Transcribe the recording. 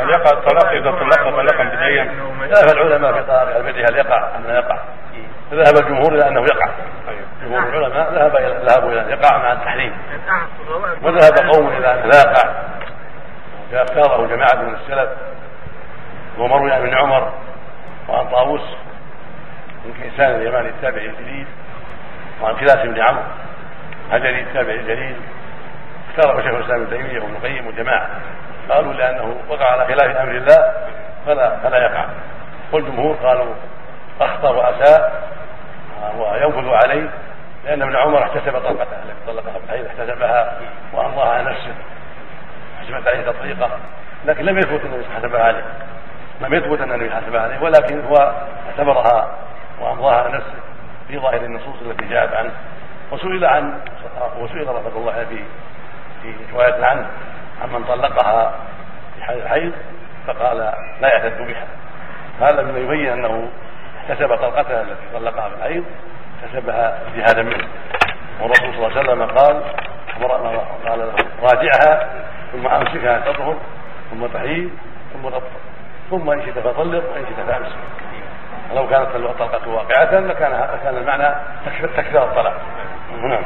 يقع الطلاق إذا طلقها طلاقا بدعيا؟ ذهب العلماء في طلاق البدعي هل يقع؟ انه يقع؟ فذهب الجمهور إلى أنه يقع. جمهور العلماء ذهب إلى ذهبوا إلى يقع مع التحريم. وذهب قوم إلى انه لا يقع. فاختاره جماعة من السلف ومروي عن ابن عمر وعن طاووس من كيسان اليماني التابعي الجليل وعن كلاس بن عمرو هجري التابعي الجليل. اختاره شيخ الإسلام ابن تيمية وابن القيم وجماعه قالوا لأنه وقع على خلاف أمر الله فلا فلا يقع. والجمهور قالوا أخطأ وأساء وينفذ عليه لأن ابن عمر احتسب طلقته التي طلقها بالحيض احتسبها وأمضاها نفسه حسبت عليه تطليقه لكن لم يثبت أنه حسبها عليه. لم يثبت ان النبي حسبها عليه ولكن هو اعتبرها وأمضاها نفسه في ظاهر النصوص التي جاءت عنه. وسئل عن وسئل رحمه الله في في رواية عنه. عمن طلقها في الحيض فقال لا يعتد بها. هذا مما يبين أنه احتسب طلقتها التي طلقها في الحيض احتسبها اجتهادا منه. والرسول صلى الله عليه وسلم قال قال له راجعها ثم أمسكها تطهر ثم تحيض ثم تطهر. ثم إن شئت فطلق وإن شئت فأمسك. ولو كانت الطلقة واقعة لكان كان المعنى تكفير الطلاق. نعم.